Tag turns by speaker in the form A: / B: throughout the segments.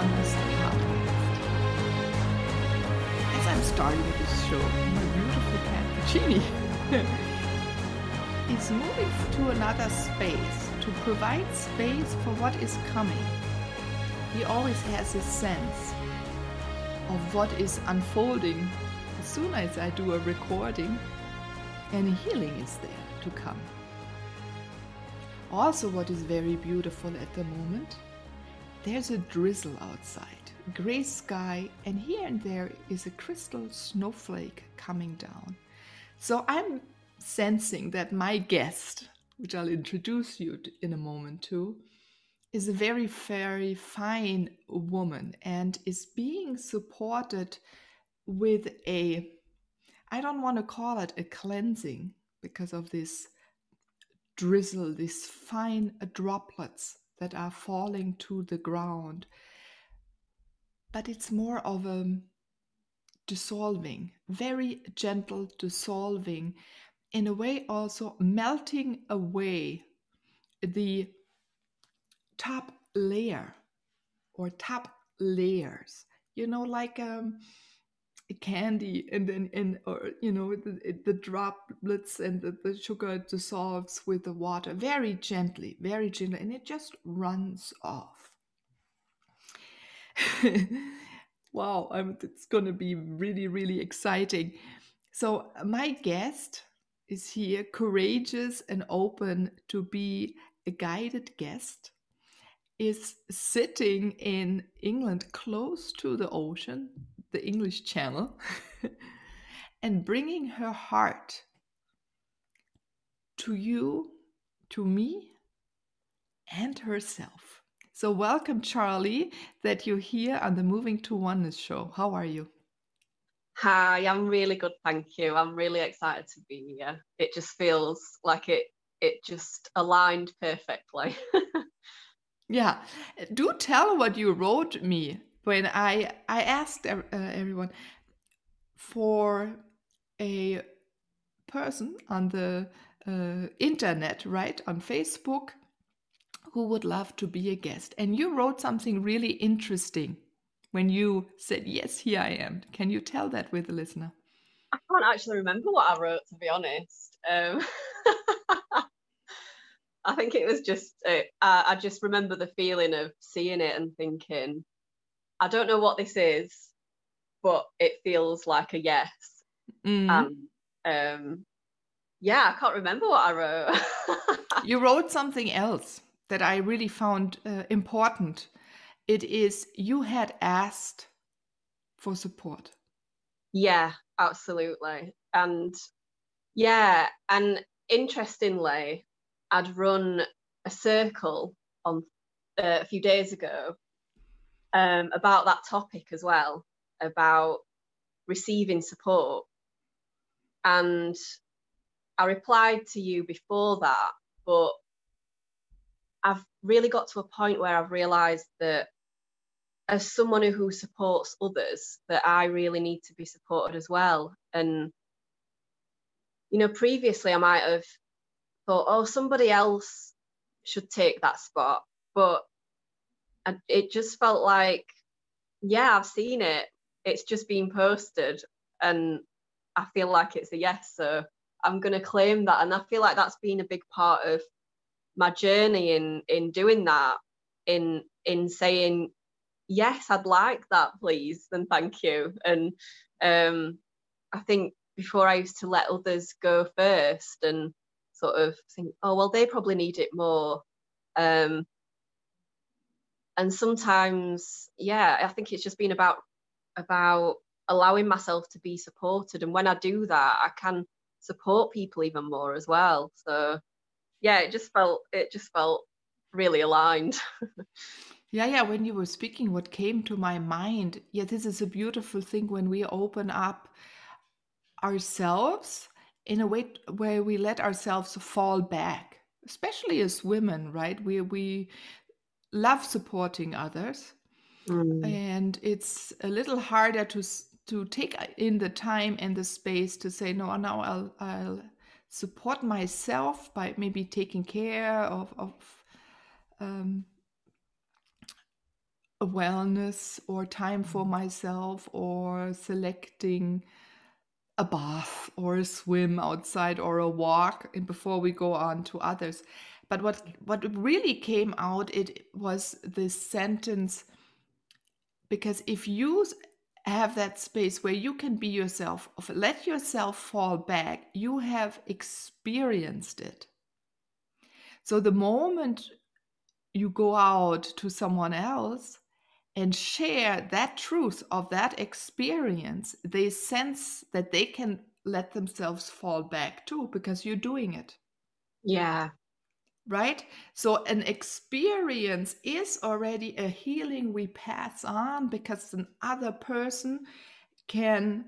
A: To Oneness podcast. As I'm starting this show, my beautiful cat Puccini is moving to another space to provide space for what is coming. He always has a sense of what is unfolding as soon as I do a recording, and healing is there to come. Also, what is very beautiful at the moment, there's a drizzle outside, gray sky, and here and there is a crystal snowflake coming down. So I'm sensing that my guest, which I'll introduce you to in a moment to, is a very, very fine woman and is being supported with a, I don't want to call it a cleansing because of this drizzle, these fine droplets that are falling to the ground. But it's more of a dissolving, very gentle dissolving, in a way also melting away the top layer or top layers. You know, like um, candy and then and or you know the, the droplets and the, the sugar dissolves with the water very gently very gently and it just runs off. Wow I'm, it's going to be really really exciting. So uh, my guest is here courageous and open to be a guided guest is sitting in england close to the ocean the English channel and bringing her heart to you, to me, and herself. So, welcome, Charlie, that you're here on the Moving to Oneness show. How are you?
B: Hi, I'm really good, thank you. I'm really excited to be here. It just feels like it it just aligned perfectly.
A: yeah. Do tell what you wrote me when I I asked uh, everyone for a person on the uh, internet, right, on Facebook, who would love to be a guest, and you wrote something really interesting when you said yes, here I am. Can you tell that with the listener?
B: I can't actually remember what I wrote, to be honest. Um, I think it was just uh, I just remember the feeling of seeing it and thinking I don't know what this is, but it feels like a yes. Mm. um, yeah, I can't remember what I wrote.
A: you wrote something else that I really found uh, important. It is you had asked for support.
B: Yeah, absolutely. And yeah, and interestingly, I'd run a circle on uh, a few days ago um, about that topic as well, about receiving support. And I replied to you before that, but I've really got to a point where I've realized that as someone who supports others, that I really need to be supported as well. And, you know, previously I might have thought, oh, somebody else should take that spot. But and it just felt like yeah i've seen it. It's just been posted and i feel like it's a yes so i'm going to claim that. And i feel like that's been a big part of my journey in in doing that in in saying yes i'd like that please and thank you. And um i think before i used to let others go first and sort of think oh well they probably need it more. Um and sometimes yeah i think it's just been about about allowing myself to be supported and when i do that i can support people even more as well so yeah, it just felt it just felt really aligned.
A: Yeah, yeah. When you were speaking, what came to my mind, yeah, this is a beautiful thing when we open up ourselves in a way where we let ourselves fall back, especially as women, right? We we love supporting others,
B: Mm.
A: and it's a little harder to to take in the time and the space to say no. Now I'll I'll support myself by maybe taking care of of um, a wellness or time for myself or selecting a bath or a swim outside or a walk and before we go on to others but what what really came out it was this sentence because if you have that space where you can be yourself let yourself fall back you have experienced it so the moment you go out to someone else and share that truth of that experience, they sense that they can let themselves fall back too because you're doing it,
B: Yeah.
A: Right? So, an experience is already a healing we pass on because another person can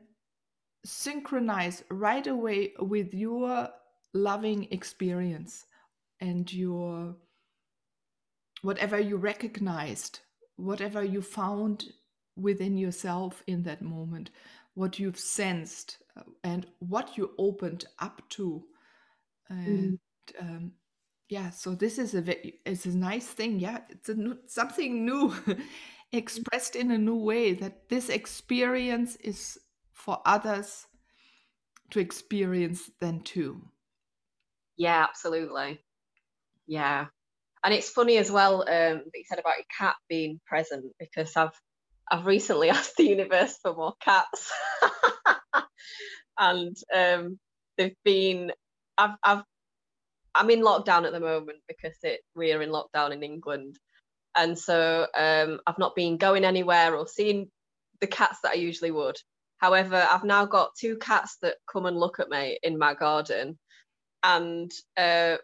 A: synchronize right away with your loving experience and your whatever you recognized, whatever you found within yourself in that moment, what you've sensed, uh, and what you opened up to. And um, yeah, so this is a ve- it's a nice thing. Yeah, it's a new, something new expressed in a new way. That this experience is for others to experience then too.
B: Yeah, absolutely. Yeah. And it's funny as well um, that you said about your cat being present because I've I've recently asked the universe for more cats, and um, they've been. I've I've I'm in lockdown at the moment because it we are in lockdown in England, and so um, I've not been going anywhere or seeing the cats that I usually would. However, I've now got two cats that come and look at me in my garden, and uh,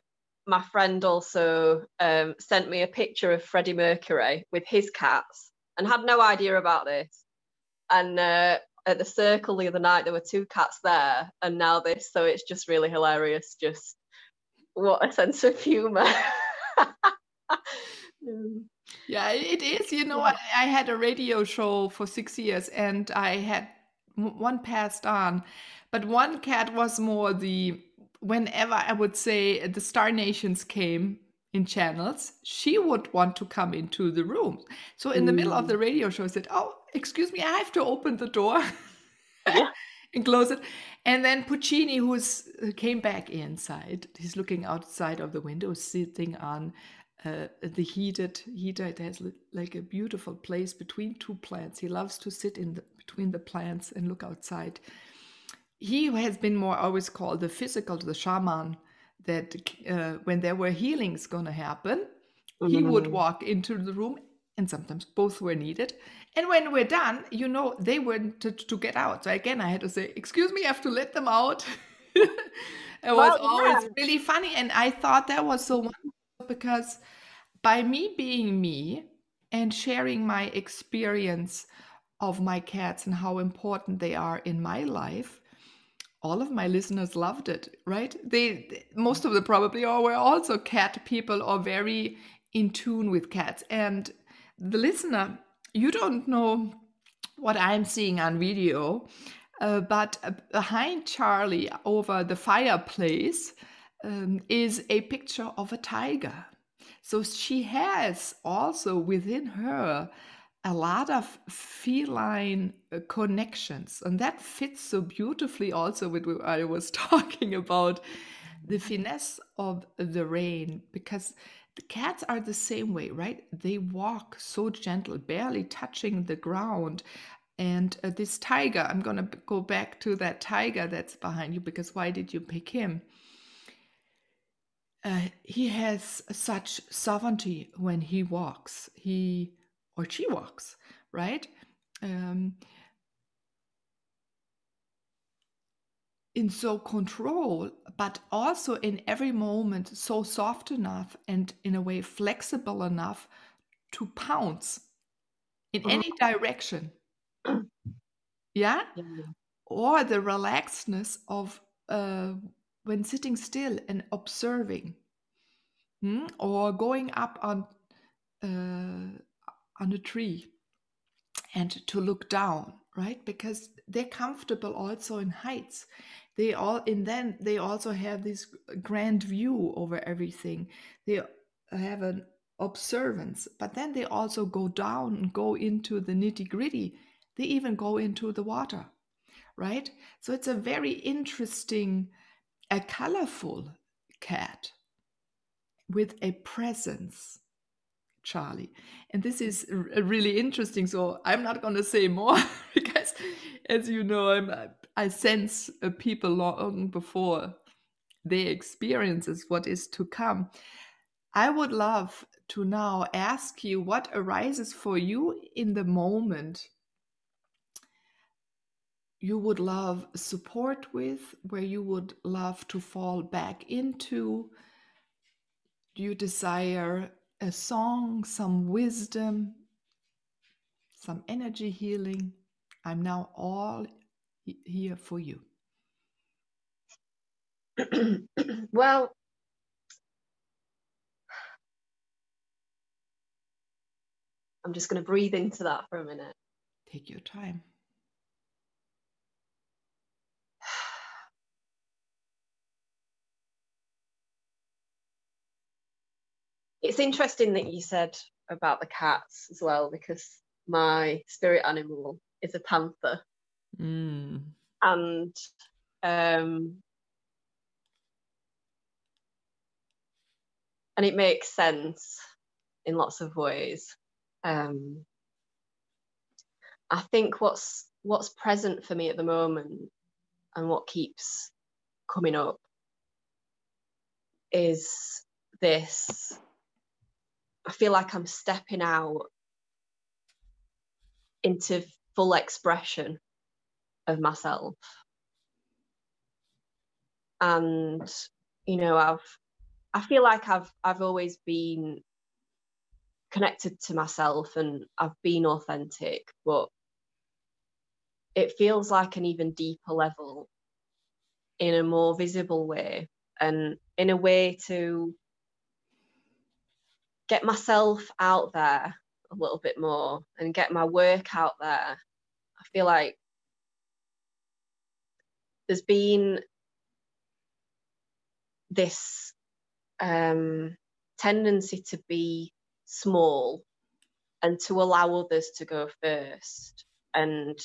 B: my friend also um, sent me a picture of Freddie Mercury with his cats, and had no idea about this. And uh, at the circle the other night, there were two cats there, and now this. So it's just really hilarious. Just what a sense of humor. Mm.
A: Yeah, it is. You know,
B: Yeah.
A: I, I had a radio show for six years and I had one passed on, but one cat was more the whenever I would say the Star Nations came in channels, she would want to come into the room. So in the middle of
B: Mm.
A: the radio show, I said, Oh, excuse me, I have to open the door
B: Yeah.
A: and close it. And then Puccini, who's uh, came back inside, he's looking outside of the window, sitting on uh, the heated heater. It has like a beautiful place between two plants. He loves to sit in the, between the plants and look outside. He has been more always called the physical, the shaman. That uh, when there were healings going to happen, he would
B: Mm.
A: walk into the room, and sometimes both were needed. And when we're done, you know, they wanted to get out. So again, I had to say, "Excuse me, I have to let them out." it was
B: Well,
A: always
B: yeah.
A: really funny, and I thought that was so wonderful because by me being me and sharing my experience of my cats and how important they are in my life, all of my listeners loved it, right? They most of them probably are were also cat people or very in tune with cats. And the listener, you don't know what I'm seeing on video, uh, but uh, behind Charlie over the fireplace um, is a picture of a tiger. So she has also within her a lot of feline uh, connections, and that fits so beautifully also with what I was talking about the finesse of the rain because cats are the same way, right? They walk so gentle, barely touching the ground. And uh, this tiger, I'm going to go back to that tiger that's behind you because why did you pick him? Uh, he has such sovereignty when he walks. He or she walks, right? Um, in so control, but also in every moment so soft enough and in a way flexible enough to pounce in
B: Mhm.
A: any direction. yeah?
B: Yeah.
A: Or the relaxedness of uh, when sitting still and observing, Hmm? or going up on uh, on a tree and to look down, right? Because they're comfortable also in heights. They all in then they also have this grand view over everything. They have an observance, but then they also go down and go into the nitty gritty. They even go into the water, right? So it's a very interesting, a colorful cat with a presence Charlie. And this is really interesting. So I'm not going to say more because, as you know, I'm, I sense uh, people long before they experiences what is to come. I would love to now ask you what arises for you in the moment you would love support with, where you would love to fall back into. You desire a song, some wisdom, some energy healing? I'm now all here for you.
B: well, I'm just going to breathe into that for a minute.
A: Take your time.
B: It's interesting that you said about the cats as well, because my spirit animal is a panther.
A: Mm.
B: And um, and it makes sense in lots of ways. Um, I think what's what's present for me at the moment and what keeps coming up is this I feel like I'm stepping out into full expression of myself. And you know, I've I feel like I've I've always been connected to myself and I've been authentic, but it feels like an even deeper level in a more visible way and in a way to get myself out there a little bit more and get my work out there. I feel like there's been this um, tendency to be small and to allow others to go first and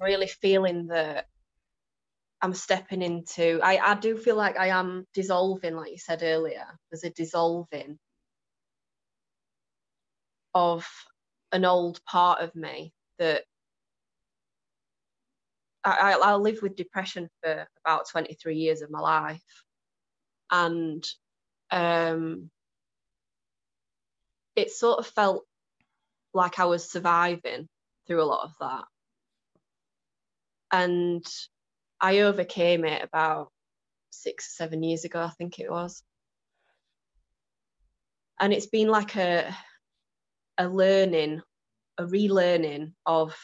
B: really feeling that I'm stepping into I, I do feel like I am dissolving, like you said earlier. There's a dissolving of an old part of me that I, I, I lived with depression for about 23 years of my life. And um, it sort of felt like I was surviving through a lot of that. And I overcame it about six or seven years ago, I think it was. And it's been like a a learning, a relearning of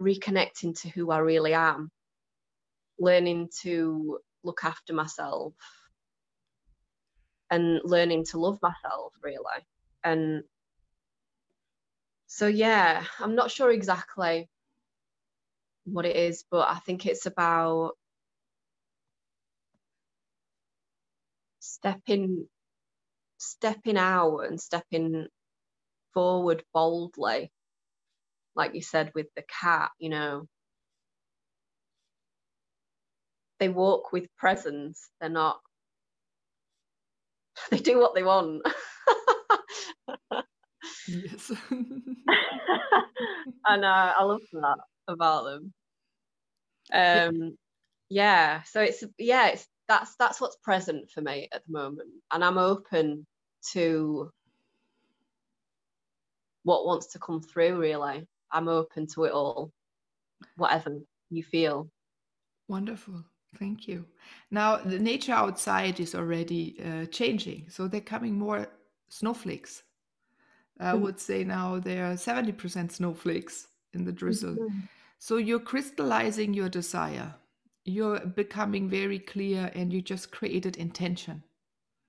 B: reconnecting to who I really am, learning to look after myself and learning to love myself really. And so yeah, I'm not sure exactly what it is, but I think it's about stepping stepping out and stepping forward boldly like you said with the cat you know they walk with presence they're not they do what they want
A: Yes.
B: and uh, I love that about them. Um, yeah, so it's yeah, it's that's that's what's present for me at the moment, and I'm open to what wants to come through. Really, I'm open to it all, whatever you feel.
A: Wonderful. Thank you. Now, the nature outside is already uh, changing. So they're coming more snowflakes. I
B: Mm.
A: would say now there are 70% snowflakes in the drizzle.
B: Mhm.
A: So you're crystallizing your desire. You're becoming very clear and you just created intention.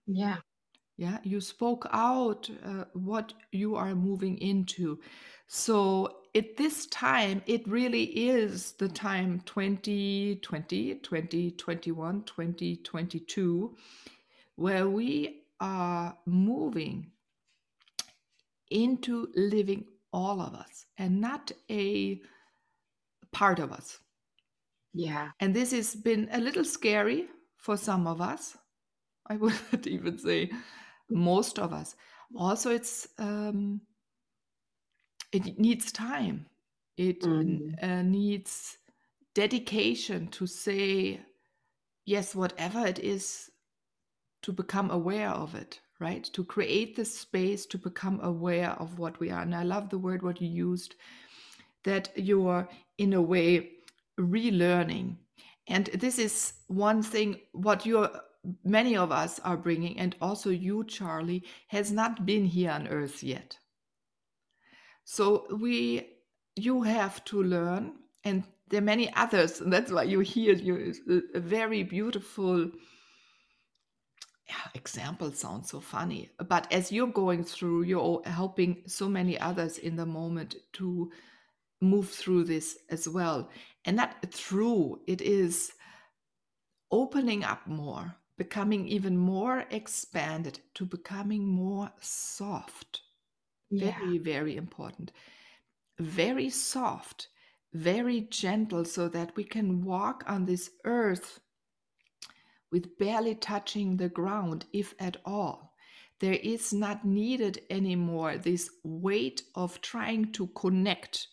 B: Yeah.
A: Yeah, you spoke out uh, what you are moving into. So at this time, it really is the time 2020, 2021, 2022, where we are moving into living all of us and not a part of us.
B: Yeah.
A: And this has been a little scary for some of us. I would not even say most of us. Also, it's um, it needs time. It
B: Mm.
A: uh, needs dedication to say yes, whatever it is, to become aware of it. Right? To create the space to become aware of what we are. And I love the word what you used that you're in a way relearning. And this is one thing what you're many of us are bringing, and also you, Charlie, has not been here on earth yet. So we you have to learn, and there are many others, and that's why you hear you a, very beautiful example sounds so funny but as you're going through you're helping so many others in the moment to move through this as well. And not through it is opening up more becoming even more expanded to becoming more soft.
B: Yeah.
A: very very important. Very soft very gentle so that we can walk on this earth with barely touching the ground if at all. There is not needed anymore this weight of trying to connect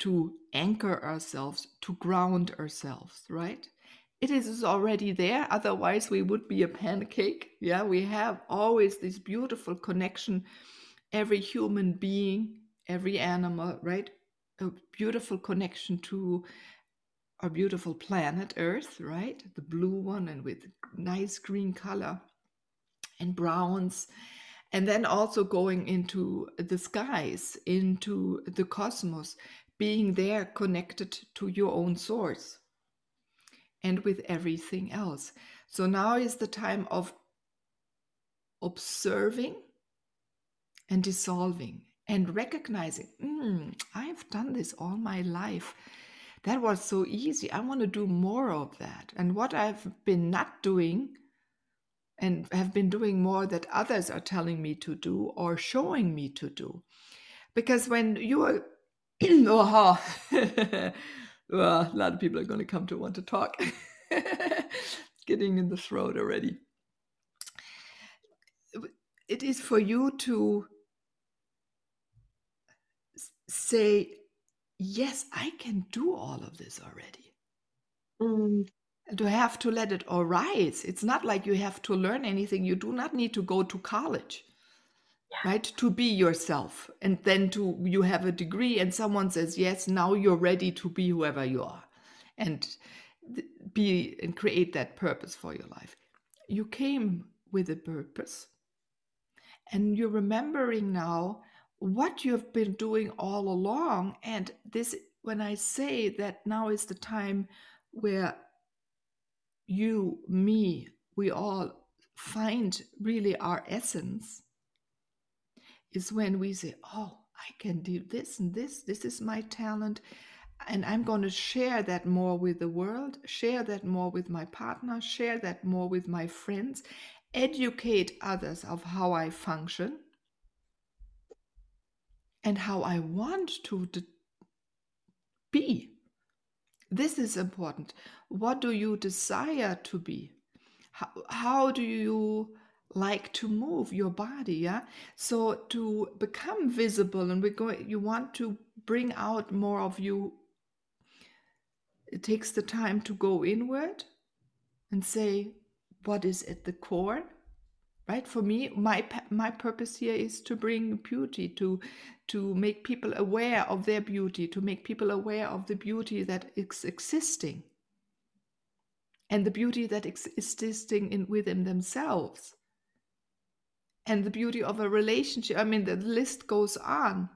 A: to anchor ourselves to ground ourselves right? It is already there otherwise we would be a pancake. Yeah we have always this beautiful connection. Every human being every animal right? A beautiful connection to our beautiful planet earth right? The blue one and with nice green color and browns. And then also going into the skies into the cosmos being there connected to your own source and with everything else. So now is the time of observing and dissolving and recognizing "Mm, i've done this all my life. That was so easy. I want to do more of that. And what i've been not doing and have been doing more that others are telling me to do or showing me to do. Because when you are oh, well, a lot of people are going to come to want to talk. It's getting in the throat already. It is for you to say yes i can do all of this already.
B: Mm.
A: and to have to let it arise? It's not like you have to learn anything. You do not need to go to college right? To be yourself. And then to you have a degree and someone says yes now you're ready to be whoever you are. And be and create that purpose for your life. You came with a purpose. And you're remembering now what you've been doing all along. And this when i say that now is the time where you me we all find really our essence is when we say oh i can do this and this this is my talent and i'm going to share that more with the world share that more with my partner share that more with my friends educate others of how i function and how I want to be. This is important. What do you desire to be? How, how do you like to move your body? Yeah. So to become visible, and we're going, you want to bring out more of you. It takes the time to go inward and say, what is at the core? right for me my my purpose here is to bring beauty to to make people aware of their beauty to make people aware of the beauty that is existing and the beauty that is existing in within themselves and the beauty of a relationship i mean the list goes on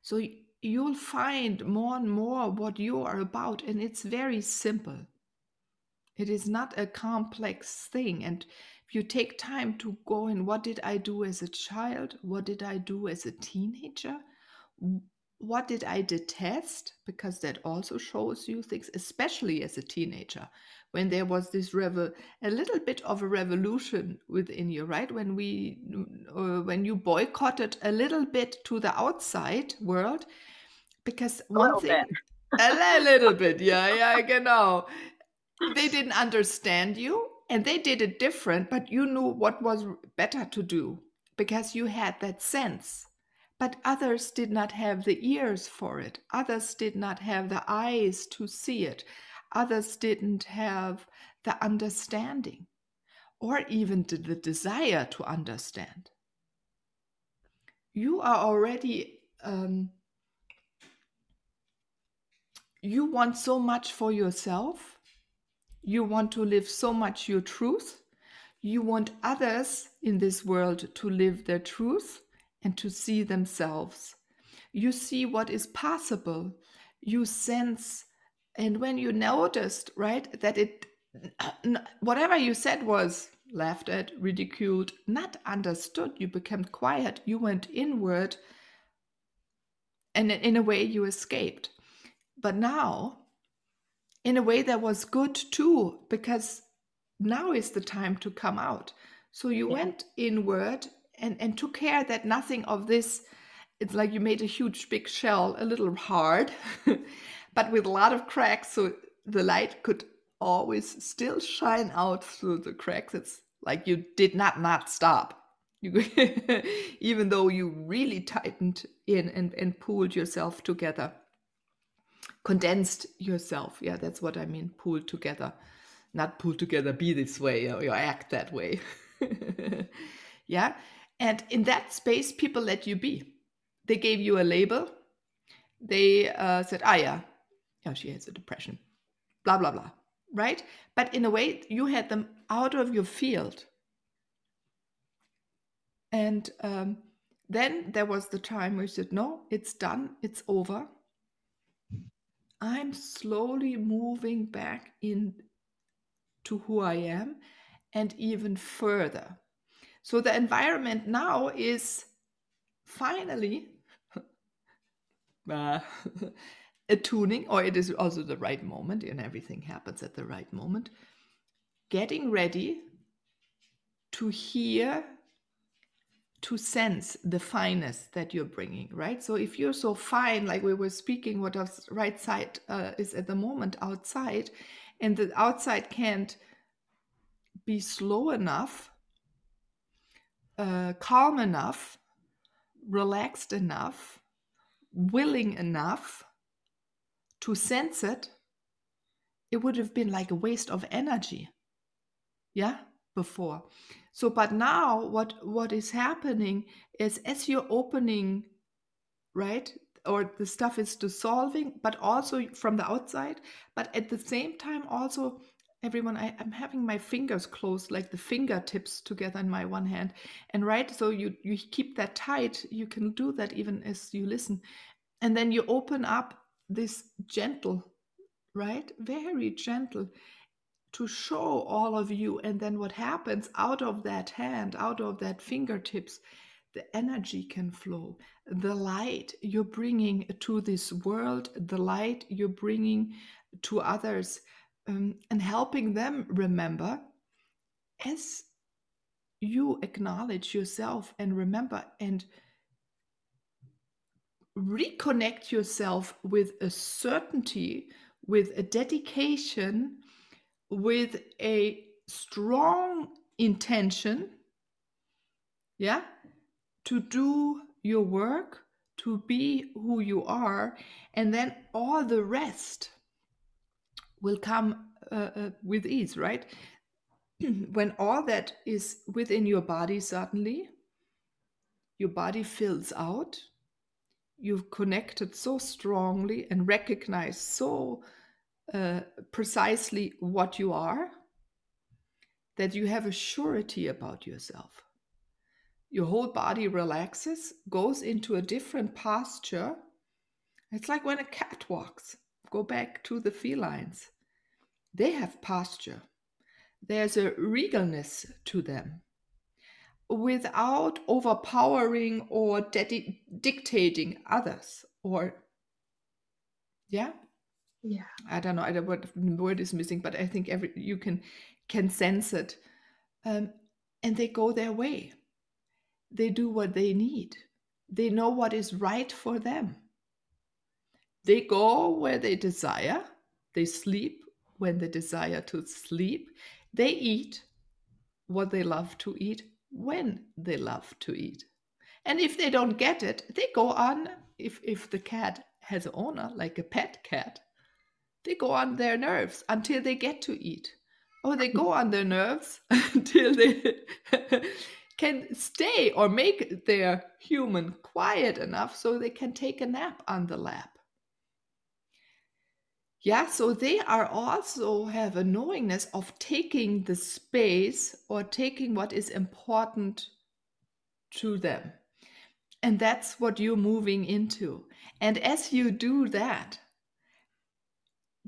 A: so you'll find more and more what you are about and it's very simple it is not a complex thing and if you take time to go in what did I do as a child? What did I do as a teenager? What did I detest? Because that also shows you things, especially as a teenager, when there was this revel, a little bit of a revolution within you, right? When we, uh, when you boycotted a little bit to the outside world, because one thing, a little bit, yeah, yeah, genau. They didn't understand you and they did it different but you knew what was better to do because you had that sense but others did not have the ears for it. Others did not have the eyes to see it. Others didn't have the understanding or even the, desire to understand. You are already um, you want so much for yourself. You want to live so much your truth. You want others in this world to live their truth and to see themselves. You see what is possible. You sense, and when you noticed, right, that it, whatever you said was laughed at, ridiculed, not understood, you became quiet, you went inward, and in a way you escaped. But now in a way that was good too, because now is the time to come out. So you yeah. went inward and, and took care that nothing of this, it's like you made a huge big shell, a little hard, but with a lot of cracks. So the light could always still shine out through the cracks. It's like you did not not stop. You, even though you really tightened in and, and pulled yourself together condensed yourself. Yeah, that's what I mean. Pulled together, not pulled together. Be this way or, or act that way. yeah, and in that space, people let you be. They gave you a label. They uh, said, "Ah, yeah, yeah, she has a depression." Blah blah blah. Right? But in a way, you had them out of your field. And um, then there was the time where you said, "No, it's done. It's over." I'm slowly moving back in to who I am and even further. So the environment now is finally uh, attuning, or it is also the right moment, and everything happens at the right moment. Getting ready to hear to sense the fineness that you're bringing, right? So if you're so fine, like we were speaking, what our right side uh, is at the moment outside, and the outside can't be slow enough, uh, calm enough, relaxed enough, willing enough to sense it, it would have been like a waste of energy. Yeah, before. So, but now what what is happening is as you're opening, right, or the stuff is dissolving, but also from the outside, but at the same time also everyone I, am having my fingers closed like the fingertips together in my one hand and right so you you keep that tight you can do that even as you listen and then you open up this gentle right very gentle to show all of you. And then what happens out of that hand, out of that fingertips, the energy can flow. The light you're bringing to this world, the light you're bringing to others, um, and helping them remember as you acknowledge yourself and remember and reconnect yourself with a certainty, with a dedication with a strong intention, yeah, to do your work, to be who you are, and then all the rest will come uh, uh, with ease, right? when all that is within your body, suddenly, your body fills out. You've connected so strongly and recognized so uh, precisely what you are that you have a surety about yourself. Your whole body relaxes, goes into a different posture. It's like when a cat walks. Go back to the felines. They have posture. There's a regalness to them. Without overpowering or dedi- dictating others or yeah?
B: Yeah.
A: I don't know I don't, what word is missing but i think every you can can sense it. Um, and they go their way. They do what they need. They know what is right for them. They go where they desire. They sleep when they desire to sleep they eat what they love to eat when they love to eat and if they don't get it they go on if if the cat has an owner like a pet cat they go on their nerves until they get to eat or they go on their nerves until they can stay or make their human quiet enough so they can take a nap on the lap. Yeah, so they are also have a knowingness of taking the space or taking what is important to them. And that's what you're moving into. And as you do that,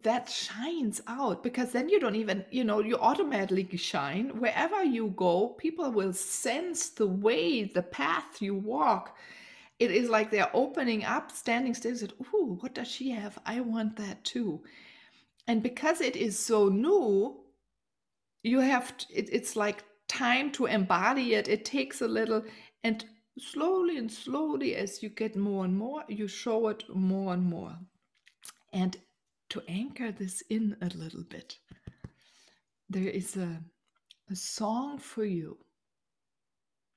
A: that shines out because then you don't even you know you automatically shine wherever you go people will sense the way the path you walk it is like they're opening up standing still said ooh what does she have i want that too and because it is so new you have to, it, it's like time to embody it it takes a little and slowly and slowly as you get more and more you show it more and more and to anchor this in a little bit, there is a, a song for you.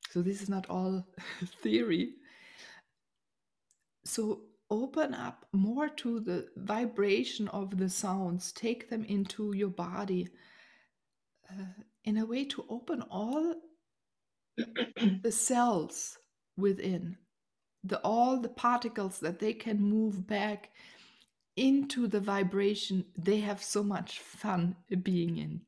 A: So, this is not all theory. So, open up more to the vibration of the sounds, take them into your body uh, in a way to open all the cells within the all the particles that they can move back into the vibration they have so much fun being in.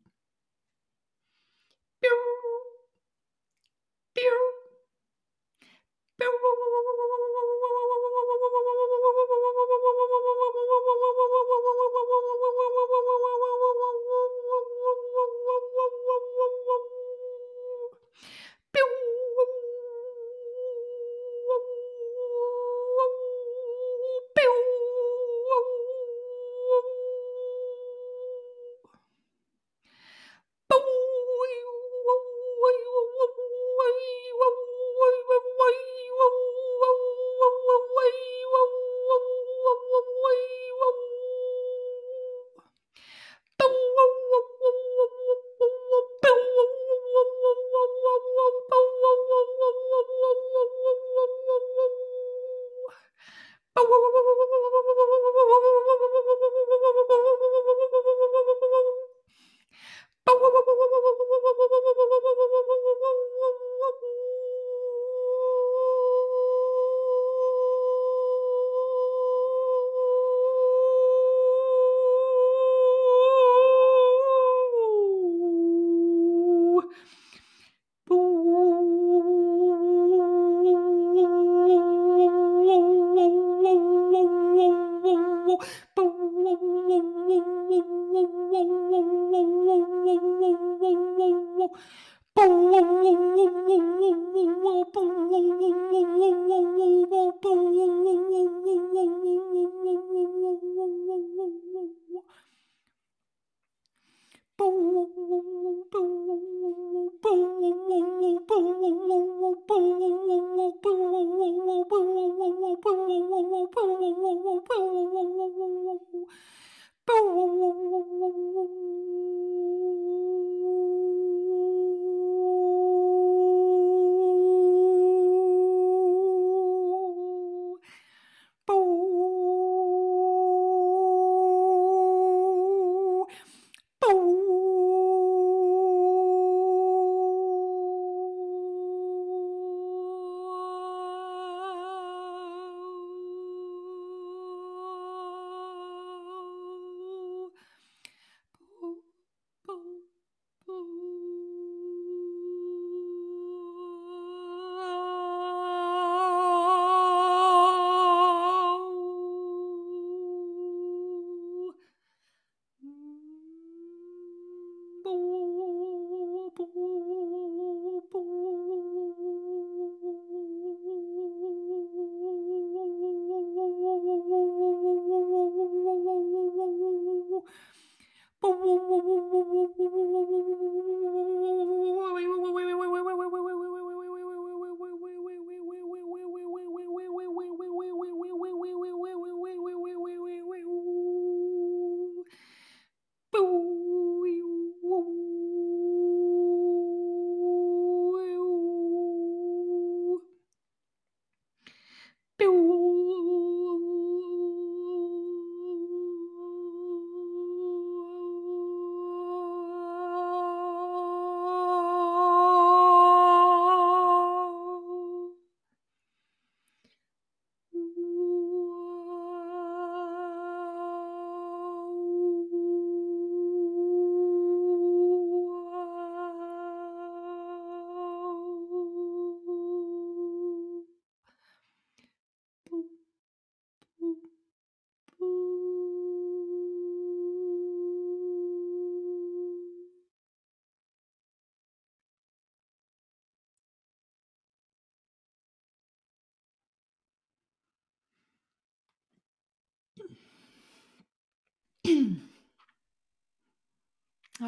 A: Bye.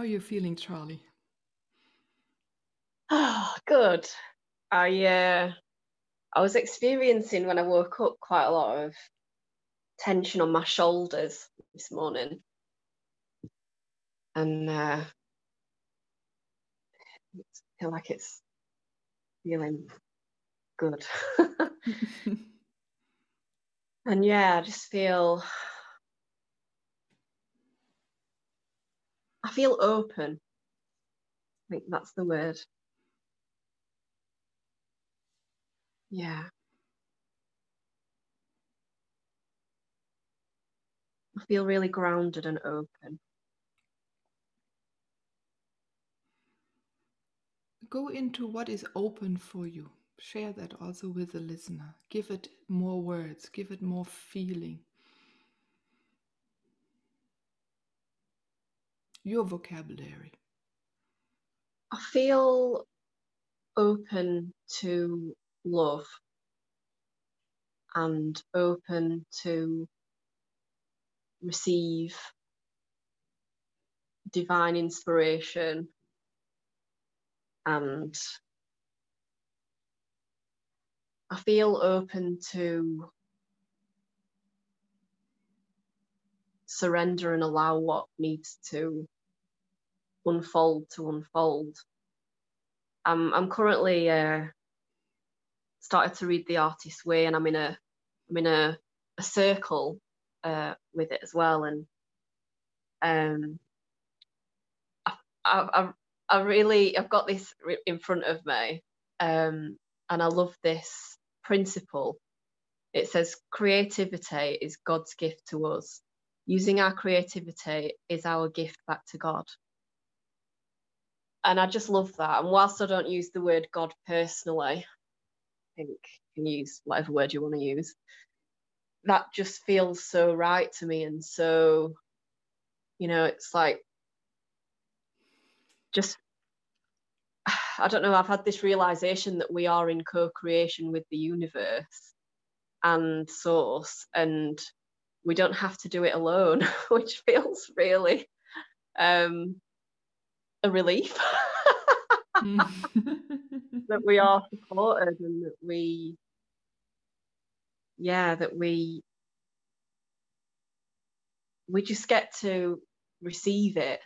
A: Are you feeling, Charlie?
B: Oh, good. I uh, I was experiencing when I woke up quite a lot of tension on my shoulders this morning, and uh, I feel like it's feeling good. and yeah, I just feel I feel open. I think that's the word. Yeah. I feel really grounded and open.
A: Go into what is open for you. Share that also with the listener. Give it more words, give it more feeling. Your vocabulary.
B: I feel open to love and open to receive divine inspiration and I feel open to surrender and allow what needs to unfold to unfold. Um, I'm currently uh, started to read The Artist's Way, and I'm in a I'm in a, a circle uh, with it as well, and um, I, I, I really I've got this in front of me, um, and I love this principle. It says creativity is God's gift to us. Using our creativity is our gift back to God. And I just love that. And whilst I don't use the word God personally, I think you can use whatever word you want to use. That just feels so right to me. And so, you know, it's like just, I don't know, I've had this realization that we are in co creation with the universe and source, and we don't have to do it alone, which feels really um, a relief. that we are supported and that we yeah that we we just get to receive it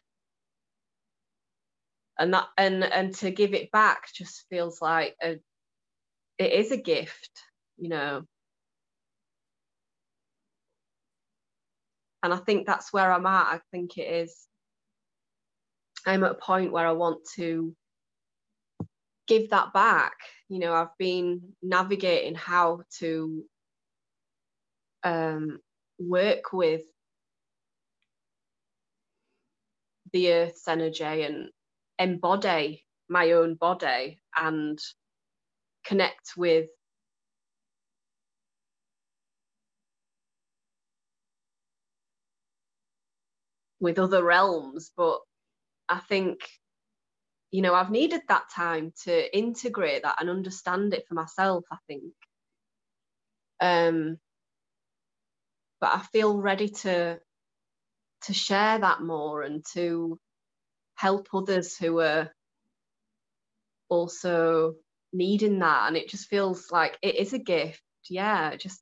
B: and that and and to give it back just feels like a it is a gift you know and i think that's where i'm at i think it is i'm at a point where i want to give that back. You know, I've been navigating how to um, work with the earth's energy and embody my own body and connect with with other realms but i think you know i've needed that time to integrate that and understand it for myself i think. Um but i feel ready to to share that more and to help others who are also needing that. And it just feels like it is a gift. Yeah just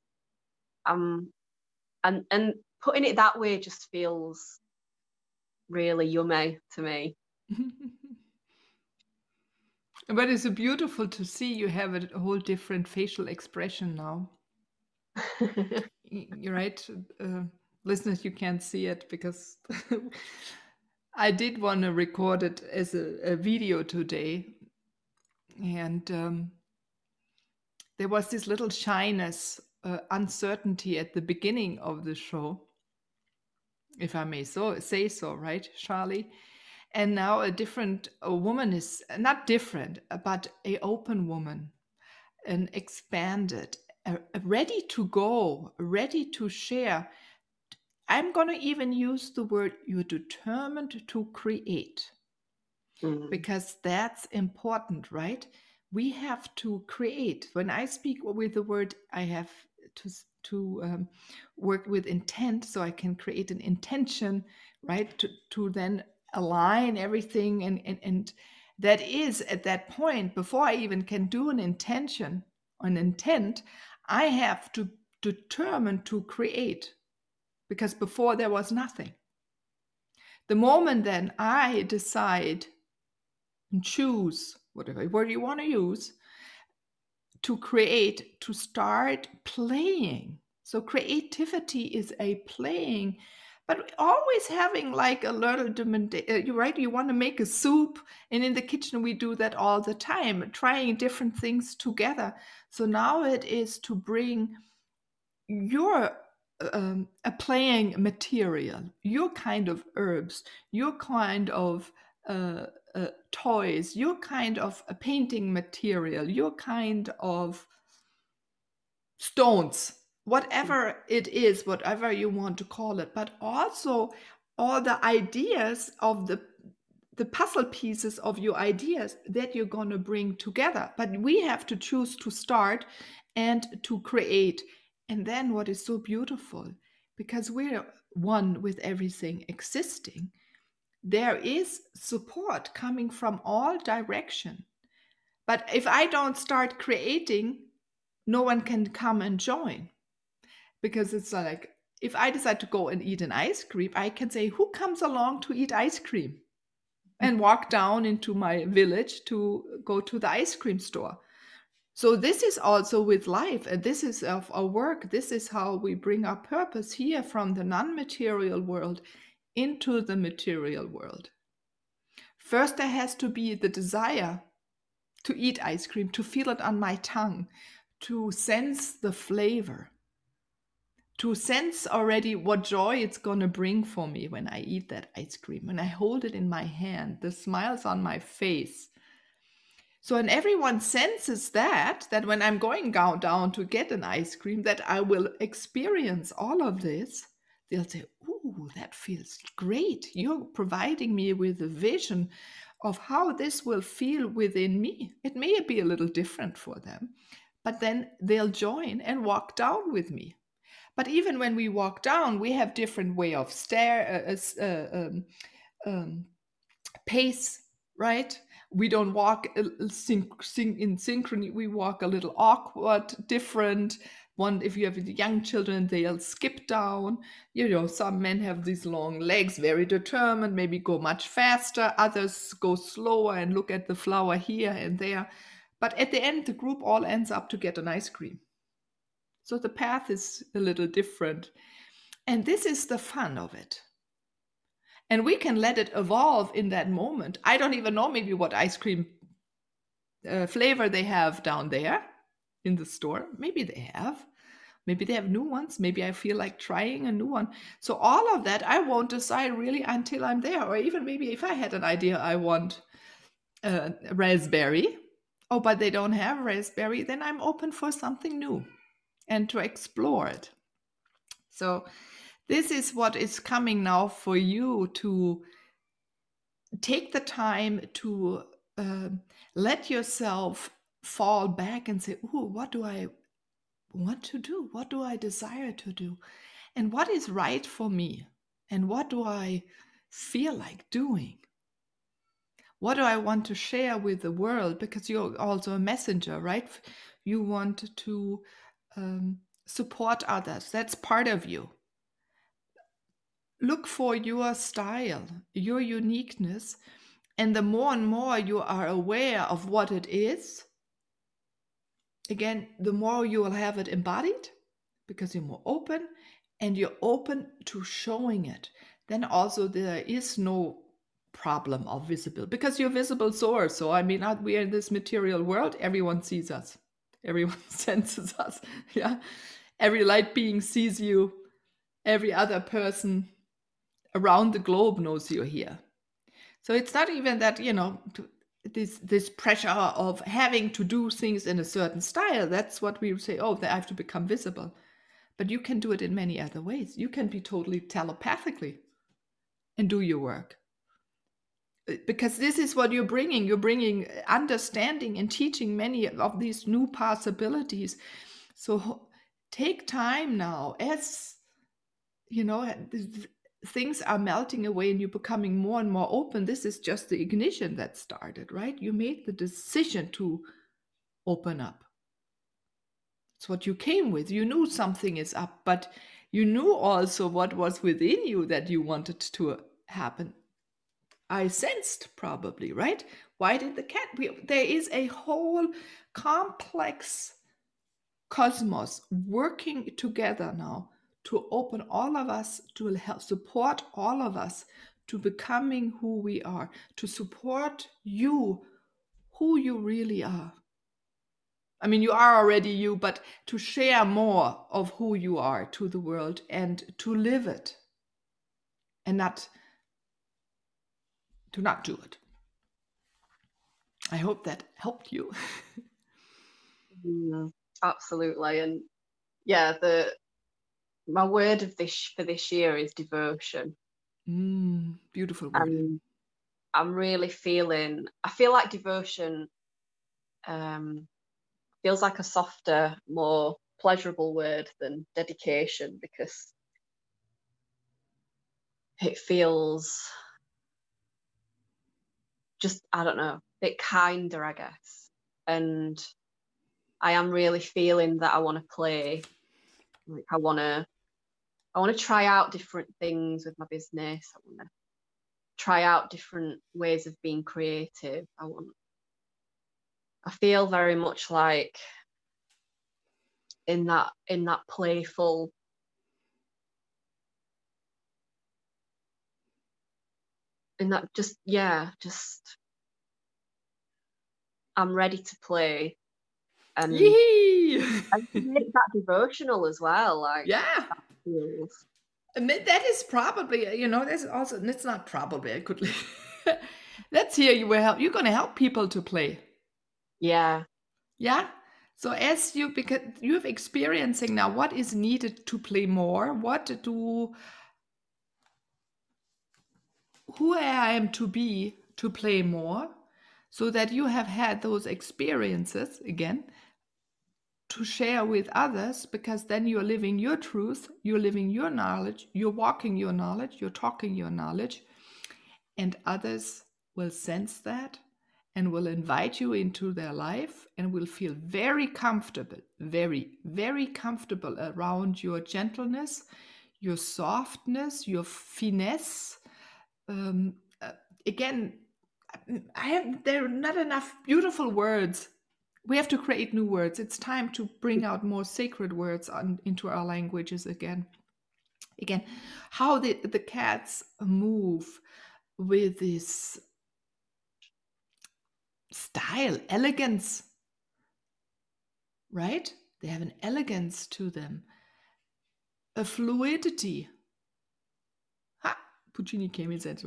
B: um and and putting it that way just feels really yummy to me
A: But it's beautiful to see you have a whole different facial expression now. You're right, uh, listeners, you can't see it because I did want to record it as a, a video today. And um, there was this little shyness, uh, uncertainty at the beginning of the show, if I may so say so, right, Charlie? and now a different a woman is not different but a open woman an expanded a, a ready to go ready to share i'm going to even use the word you're determined to create mm. because that's important right we have to create when i speak with the word i have to to um, work with intent so i can create an intention right to, to then align everything and, and and that is at that point before i even can do an intention an intent i have to determine to create because before there was nothing. The moment then i decide and choose whatever word you want to use to create to start playing. So creativity is a playing but always having like a little uh, you're right you want to make a soup and in the kitchen we do that all the time trying different things together. So now it is to bring your um, a playing material your kind of herbs your kind of uh, uh, toys your kind of a painting material your kind of stones whatever it is, whatever you want to call it, but also all the ideas of the the puzzle pieces of your ideas that you're going to bring together. But we have to choose to start and to create. And then what is so beautiful, because we're one with everything existing, there is support coming from all direction. But if I don't start creating, no one can come and join because it's like if I decide to go and eat an ice cream, I can say, Who comes along to eat ice cream? And walk down into my village to go to the ice cream store. So, this is also with life, and this is of our work. This is how we bring our purpose here from the non material world into the material world. First, there has to be the desire to eat ice cream, to feel it on my tongue, to sense the flavor to sense already what joy it's going to bring for me when I eat that ice cream, when I hold it in my hand, the smiles on my face. So, and everyone senses that, that when I'm going down, to get an ice cream, that I will experience all of this. They'll say, Ooh, that feels great. You're providing me with a vision of how this will feel within me. It may be a little different for them, but then they'll join and walk down with me but even when we walk down, we have different way of stare, uh, uh, uh, um, um, pace, right? We don't walk uh, in synchrony. We walk a little awkward, different. One, if you have young children, they'll skip down. You know, some men have these long legs, very determined, maybe go much faster. Others go slower and look at the flower here and there. But at the end, the group all ends up to get an ice cream. So the path is a little different. And this is the fun of it. And we can let it evolve in that moment. I don't even know maybe what ice cream uh, flavor they have down there in the store. Maybe they have. Maybe they have new ones. Maybe I feel like trying a new one. So, all of that I won't decide really until I'm there. Or even maybe if I had an idea I want uh, raspberry. Oh, but they don't have raspberry, then I'm open for something new and to explore it. So, this is what is coming now for you to take the time to uh, let yourself fall back and say, Oh, what do I want to do? What do I desire to do? And what is right for me? And what do I feel like doing? What do I want to share with the world? Because you're also a messenger, right? You want to um, support others. That's part of you. Look for your style, your uniqueness. And the more and more you are aware of what it is, again, the more you will have it embodied because you're more open and you're open to showing it. Then also there is no problem of visible because you're visible source. So I mean, uh, we are in this material world, everyone sees us everyone senses us yeah every light being sees you every other person around the globe knows you're here so it's not even that you know this this pressure of having to do things in a certain style that's what we say oh they have to become visible. But you can do it in many other ways. You can be totally telepathically and do your work. Uh, because this is what you're bringing. You're bringing uh, understanding and teaching many of these new possibilities. So take time now as you know uh, things are melting away and you're becoming more and more open this is just the ignition that started right? You made the decision to open up. It's what you came with. You knew something is up but you knew also what was within you that you wanted to happen. I sensed probably right? Why did the cat there is a whole complex cosmos working together now to open all of us, to help support all of us to becoming who we are, to support you, who you really are. I mean, you are already you, but to share more of who you are to the world and to live it and not to not do it. I hope that helped you.
B: mm, absolutely. And yeah, the my word of this for this year is devotion.
A: Mm, beautiful word.
B: And I'm really feeling. I feel like devotion um, feels like a softer, more pleasurable word than dedication because it feels just I don't know, a bit kinder, I guess. And I am really feeling that I want to play. Like I want to I want to try out different things with my business. I want to try out different ways of being creative. I want I feel very much like in that in that playful in that just yeah, just I'm ready to play
A: and,
B: and make that devotional as well. Like
A: yeah, that is probably, you know, that's also, it's not probably, I could, let's hear you will help, you're going to help people to play.
B: Yeah.
A: Yeah. So as you, because you have experiencing now what is needed to play more, what do, who I am to be to play more, so that you have had those experiences again to share with others because then you're living your truth, you're living your knowledge, you're walking your knowledge, you're talking your knowledge, and others will sense that and will invite you into their life and will feel very comfortable, very, very comfortable around your gentleness, your softness, your finesse. Um, uh, again, I have there are not enough beautiful words we have to create new words. It's time to bring out more sacred words on, into our languages again. Again, how the, the cats move with this style, elegance, right? They have an elegance to them, a fluidity. Ha! Puccini came in said,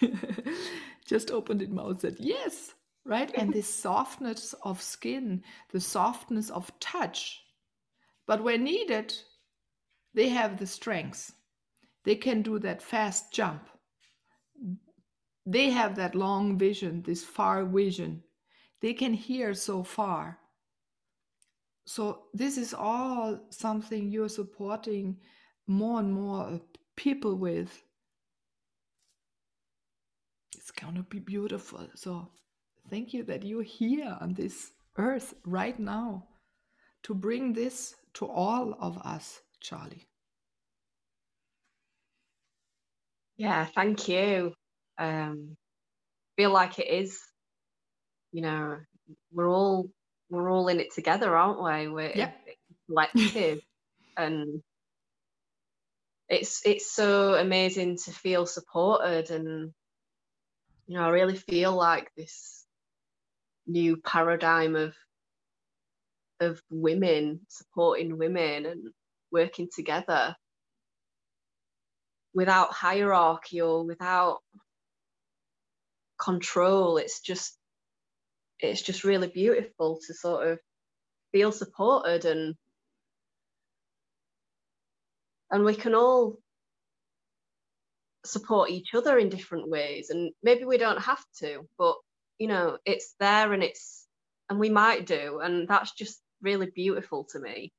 A: just opened its mouth, said, Yes, right? And this softness of skin, the softness of touch. But when needed, they have the strength. They can do that fast jump. They have that long vision, this far vision. They can hear so far. So, this is all something you're supporting more and more people with. It's going to be beautiful. So, Thank you that you're here on this earth right now to bring this to all of us, Charlie.
B: Yeah, thank you. Um, feel like it is, you know, we're all we're all in it together, aren't we? We're
A: yeah.
B: collective, and it's it's so amazing to feel supported, and you know, I really feel like this new paradigm of of women supporting women and working together. Without hierarchy or without control it's just it's just really beautiful to sort of feel supported and and we can all support each other in different ways and maybe we don't have to but you know it's there and it's and we might do and that's just really beautiful to me.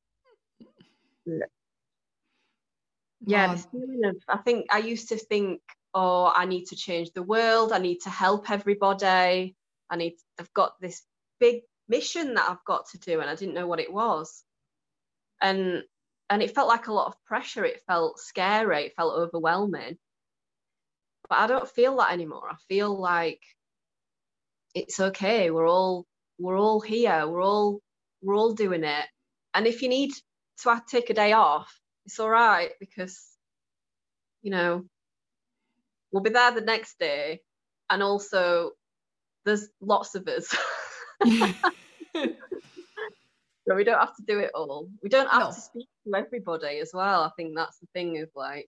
B: Yeah.
A: Wow.
B: this feeling of i think i used to think oh i need to change the world i need to help everybody i need i've got this big mission that i've got to do and i didn't know what it was. And and it felt like a lot of pressure it felt scary it felt overwhelming. But i don't feel that anymore i feel like it's okay we're all we're all here we're all we're all doing it. And if you need to take a day off it's all right because you know we'll be there the next day. And also there's lots of us. So we don't have to do it all. We don't have
A: No.
B: to speak to everybody as well. I think that's the thing of like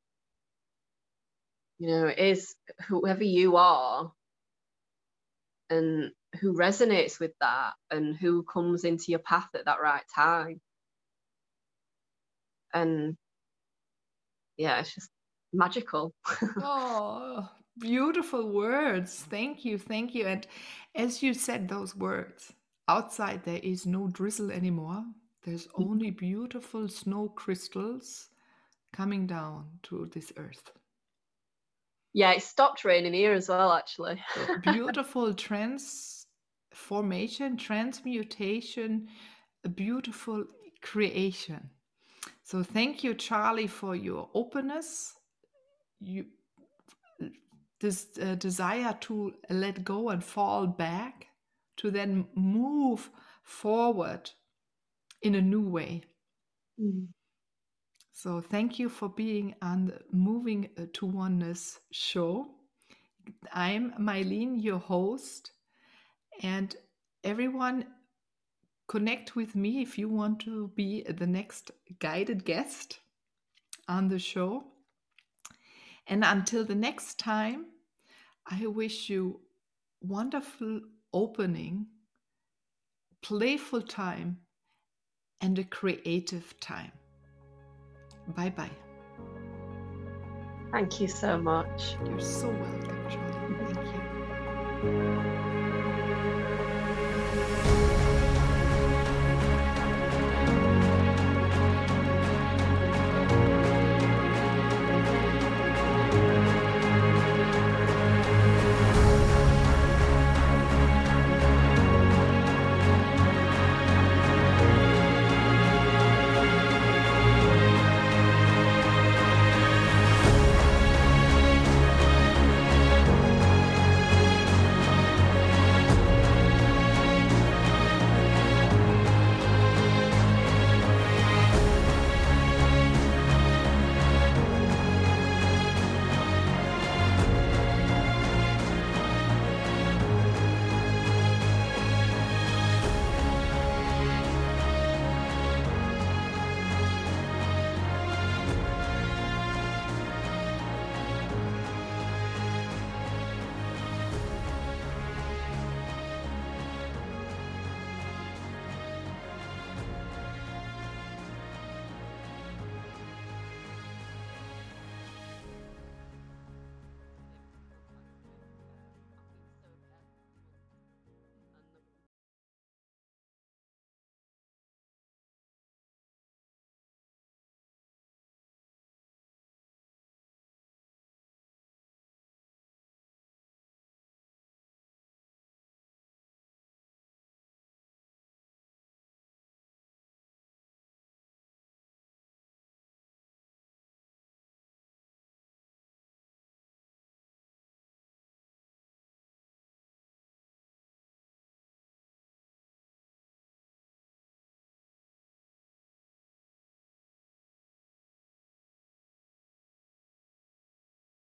B: you know it is whoever you are and who resonates with that and who comes into your path at that right time and yeah it's just magical
A: oh, beautiful words. Thank you. Thank you. And as you said those words, outside there is no drizzle anymore. There's mm-hmm. only beautiful snow crystals coming down to this earth.
B: Yeah it stopped raining here as well actually
A: beautiful transformation, transmutation, a beautiful creation. So thank you, Charlie, for your openness, you this uh, desire to let go and fall back, to then move forward in a new way. So thank you for being on the Moving uh, to Oneness show. I'm Mylene, your host, and everyone connect with me if you want to be the next guided guest on the show. And until the next time, I wish you wonderful opening, playful time, and a creative time. Bye bye.
B: thank you so much
A: You're so welcome, Charlie. Thank you.